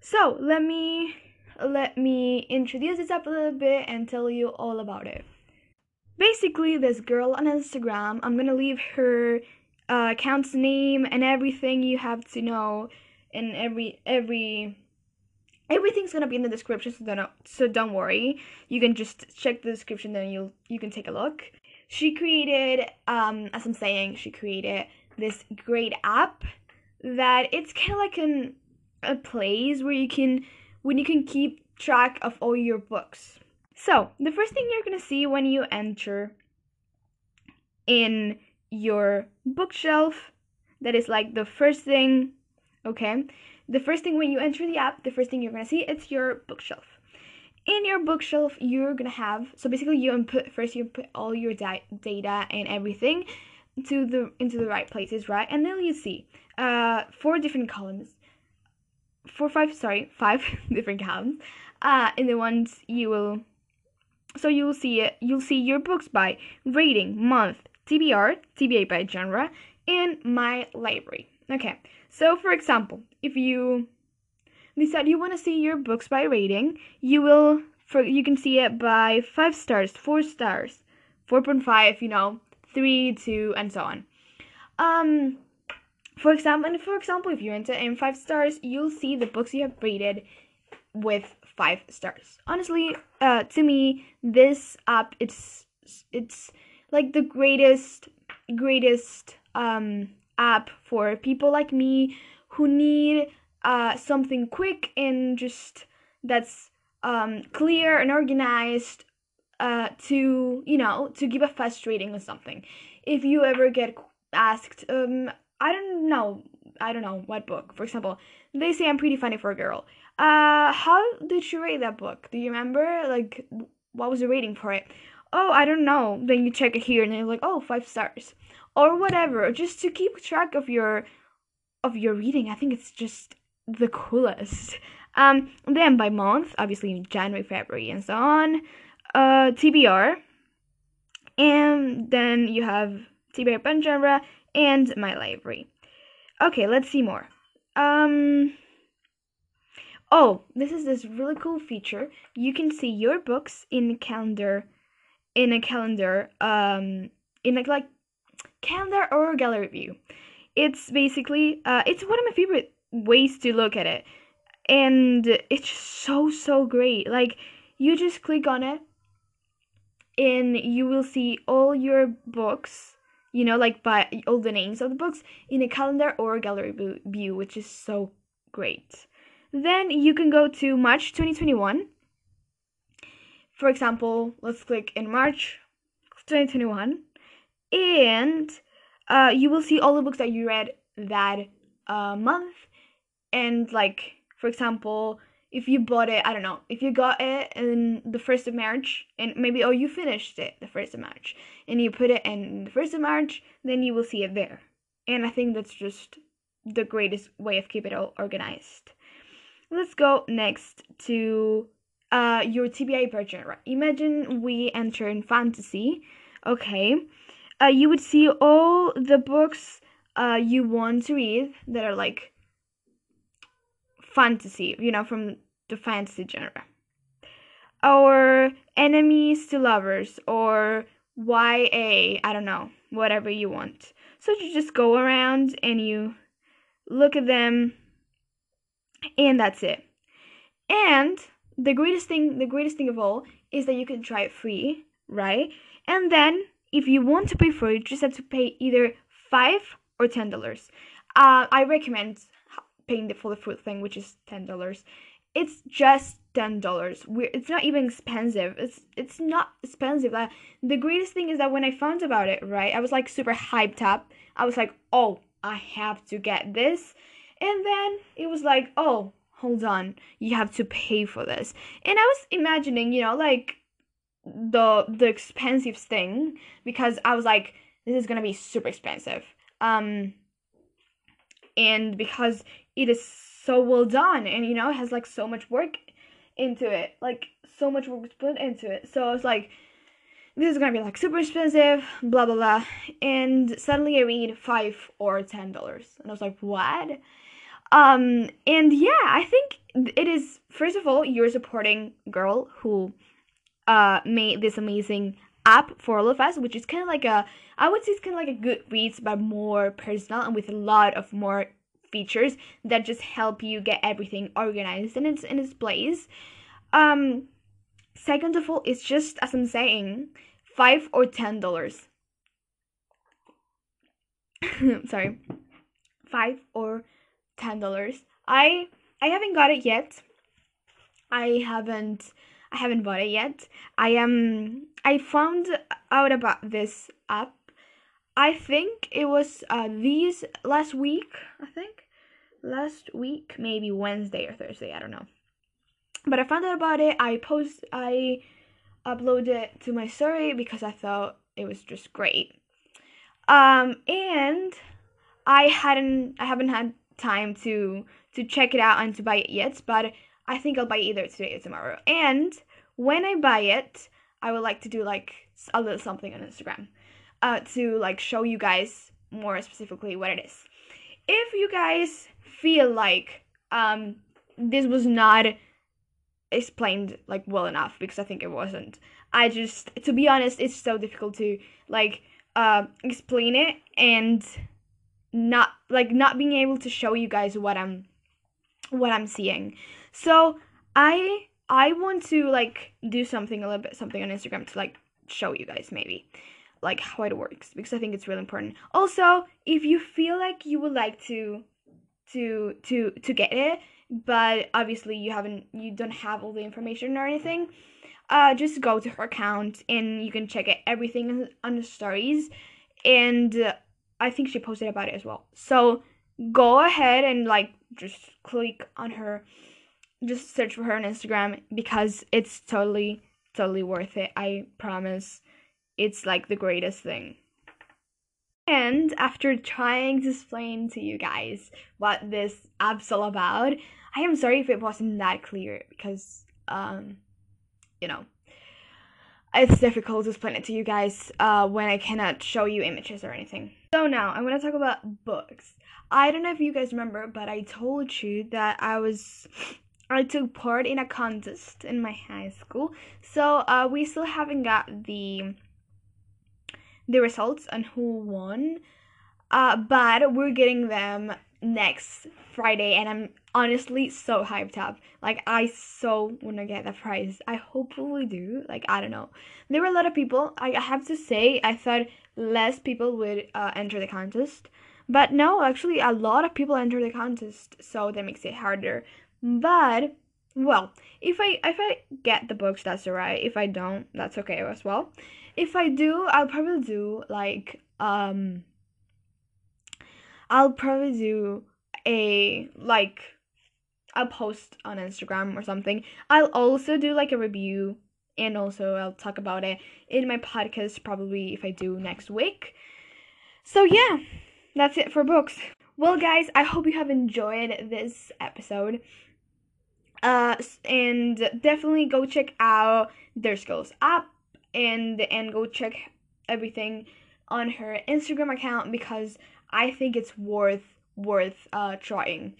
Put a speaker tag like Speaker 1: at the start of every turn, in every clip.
Speaker 1: So let me let me introduce this up a little bit and tell you all about it. Basically, this girl on Instagram, I'm gonna leave her uh, account's name and everything you have to know, and every every everything's gonna be in the description. So don't so don't worry. You can just check the description, then you'll you can take a look. She created, um, as I'm saying, she created this great app that it's kind of like an a place where you can when you can keep track of all your books. So, the first thing you're going to see when you enter in your bookshelf, that is like the first thing, okay? The first thing when you enter the app, the first thing you're going to see, it's your bookshelf. In your bookshelf, you're going to have, so basically you input, first you put all your di- data and everything to the into the right places, right? And then you see uh, four different columns four five sorry five different columns uh in the ones you will so you'll see it you'll see your books by rating month tbr tba by genre and my library. Okay so for example if you decide you want to see your books by rating you will for you can see it by five stars four stars 4.5 you know three two and so on. Um for example, and for example, if you enter in five stars, you'll see the books you have rated with five stars. Honestly, uh, to me, this app it's it's like the greatest greatest um app for people like me who need uh something quick and just that's um clear and organized uh to you know to give a fast rating or something. If you ever get asked um I don't know. I don't know what book. For example, they say I'm pretty funny for a girl. Uh, how did you rate that book? Do you remember? Like, what was the rating for it? Oh, I don't know. Then you check it here, and you're like, oh, five stars, or whatever. Just to keep track of your of your reading. I think it's just the coolest. Um, then by month, obviously January, February, and so on. Uh, TBR, and then you have TBR genre and my library. Okay, let's see more. Um Oh, this is this really cool feature. You can see your books in calendar in a calendar um in a like calendar or gallery view. It's basically uh it's one of my favorite ways to look at it. And it's just so so great. Like you just click on it and you will see all your books you know, like by all the names of the books in a calendar or a gallery view, which is so great. Then you can go to March 2021. For example, let's click in March 2021, and uh, you will see all the books that you read that uh, month. And, like, for example, if you bought it, I don't know, if you got it in the first of March, and maybe oh you finished it the first of March, and you put it in the first of March, then you will see it there. And I think that's just the greatest way of keep it all organized. Let's go next to uh, your TBR per genre. Imagine we enter in fantasy. Okay, uh, you would see all the books uh, you want to read that are like fantasy, you know, from the fantasy genre. Or enemies to lovers, or YA, I don't know, whatever you want. So you just go around and you look at them, and that's it. And the greatest thing, the greatest thing of all, is that you can try it free, right? And then if you want to pay for it, you just have to pay either five or ten dollars. Uh, I recommend paying the, for the full thing, which is ten dollars. It's just ten dollars. It's not even expensive. It's it's not expensive. Uh, the greatest thing is that when I found about it, right, I was like super hyped up. I was like, oh, I have to get this, and then it was like, oh, hold on, you have to pay for this. And I was imagining, you know, like the the expensive thing because I was like, this is gonna be super expensive. Um, and because it is so well done and you know it has like so much work into it like so much work was put into it. So i was like this is gonna be like super expensive blah blah blah and suddenly i read five or ten dollars and i was like what? Um and yeah i think it is first of all you're supporting girl who uh made this amazing app for all of us which is kind of like a i would say it's kind of like a good goodreads but more personal and with a lot of more features that just help you get everything organized and its in its place um second of all it's just as i'm saying five or ten dollars. Sorry. Five or ten dollars. I i haven't got it yet. I haven't i haven't bought it yet. I am i found out about this app. I think it was uh these last week i think. Last week maybe wednesday or thursday i don't know. But i found out about it. I post i uploaded it to my story because i thought it was just great. Um and i hadn't i haven't had time to to check it out and to buy it yet but i think i'll buy either today or tomorrow and when i buy it i would like to do like a little something on instagram uh to like show you guys more specifically what it is if you guys feel like um this was not explained like well enough because I think it wasn't. I just to be honest, it's so difficult to like uh, explain it and not like not being able to show you guys what I'm what I'm seeing. So I I want to like do something a little bit something on Instagram to like show you guys maybe like how it works because I think it's really important. Also, if you feel like you would like to to to to get it, but obviously you haven't you don't have all the information or anything, uh just go to her account and you can check it everything on the stories and uh, I think she posted about it as well. So go ahead and like just click on her just search for her on Instagram because it's totally totally worth it. I promise. It's like the greatest thing. And after trying to explain to you guys what this app's all about, I am sorry if it wasn't that clear because, um, you know, it's difficult to explain it to you guys uh, when I cannot show you images or anything. So now I'm gonna talk about books. I don't know if you guys remember, but I told you that I was I took part in a contest in my high school. So uh, we still haven't got the the results on who won. Uh, but we're getting them next Friday, and I'm honestly so hyped up. Like, I so wanna get the prize. I hopefully do. Like, I don't know. There were a lot of people. I have to say, I thought less people would uh, enter the contest. But no, actually, a lot of people enter the contest, so that makes it harder. But well, if I if I get the books, that's alright. If I don't, that's okay as well if I do, I'll probably do like um I'll probably do a like a post on Instagram or something. I'll also do like a review and also I'll talk about it in my podcast probably if I do next week. So yeah, that's it for books. Well guys, I hope you have enjoyed this episode. Uh and definitely go check out their skills app and and go check everything on her Instagram account because I think it's worth worth uh trying.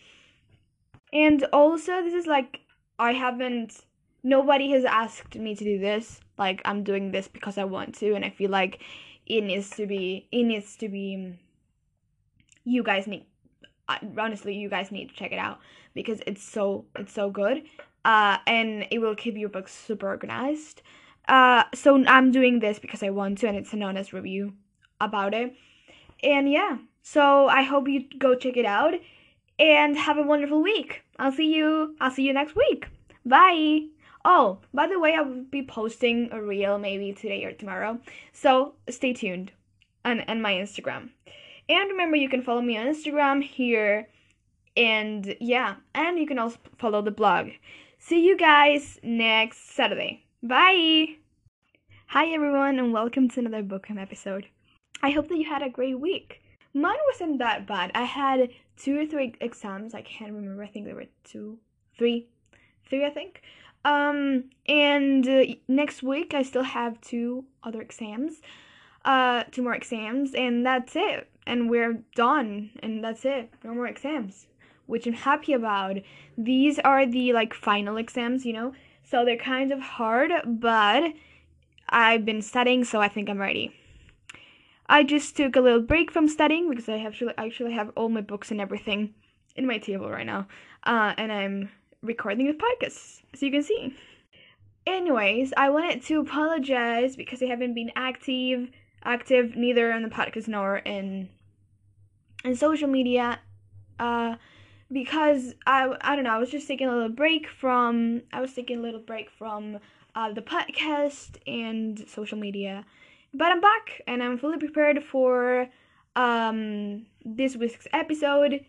Speaker 1: And also this is like I haven't nobody has asked me to do this. Like I'm doing this because I want to and I feel like it needs to be it needs to be you guys need honestly you guys need to check it out because it's so it's so good uh and it will keep your books super organized uh, so I'm doing this because I want to, and it's an honest review about it. And yeah, so I hope you go check it out and have a wonderful week. I'll see you. I'll see you next week. Bye. Oh, by the way, I will be posting a reel maybe today or tomorrow. So stay tuned on, on my Instagram. And remember, you can follow me on Instagram here. And yeah, and you can also follow the blog. See you guys next Saturday. Bye! Hi everyone and welcome to another Bookcam episode. I hope that you had a great week. Mine wasn't that bad. I had two or three exams. I can't remember. I think there were two, three, three. I think. Um, and uh, next week I still have two other exams, uh, two more exams, and that's it. And we're done. And that's it. No more exams. which I'm happy about. These are the like final exams, you know, so they're kind of hard, but I've been studying, so I think I'm ready. I just took a little break from studying because I have actually actually have all my books and everything in my table right now, uh, and I'm recording the podcast, so you can see. Anyways, I wanted to apologize because I haven't been active active neither in the podcast nor in in social media uh because I I don't know, I was just taking a little break from I was taking a little break from uh, the podcast and social media. But I'm back and I'm fully prepared for um this week's episode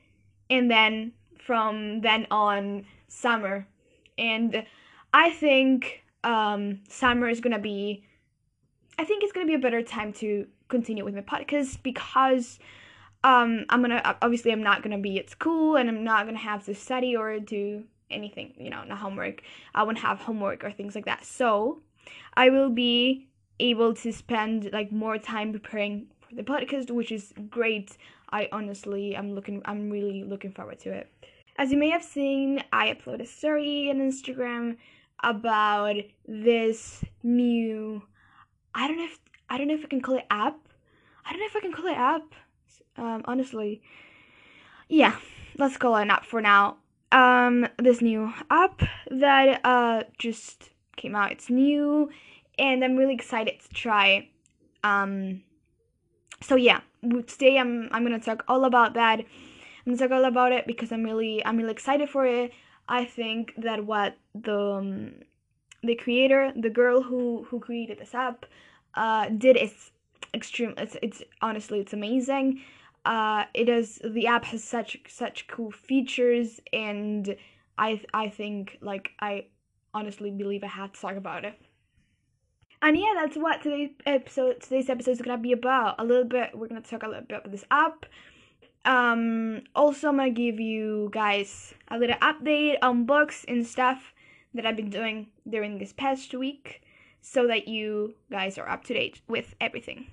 Speaker 1: and then from then on summer. And I think um summer is to be I think it's to be a better time to continue with my podcast because um, I'm gonna obviously I'm not gonna be at school and I'm not gonna have to study or do anything, you know, no homework. I won't have homework or things like that. So I will be able to spend like more time preparing for the podcast, which is great. I honestly I'm looking I'm really looking forward to it. As you may have seen, I uploaded a story on Instagram about this new I don't know if I don't know if I can call it app. I don't know if I can call it app um, honestly, yeah, let's call it an app for now. Um, this new app that uh just came out. It's new, and I'm really excited to try. Um, so yeah, today I'm I'm gonna talk all about that. I'm gonna talk all about it because I'm really I'm really excited for it. I think that what the um, the creator, the girl who who created this app, uh, did its extreme. It's it's honestly it's amazing uh, it is the app has such such cool features and I I think like I honestly believe I had to talk about it. And yeah, that's what today's episode today's episode is gonna be about. A little bit we're gonna talk a little bit about this app. Um also I'm gonna give you guys a little update on books and stuff that I've been doing during this past week so that you guys are up to date with everything.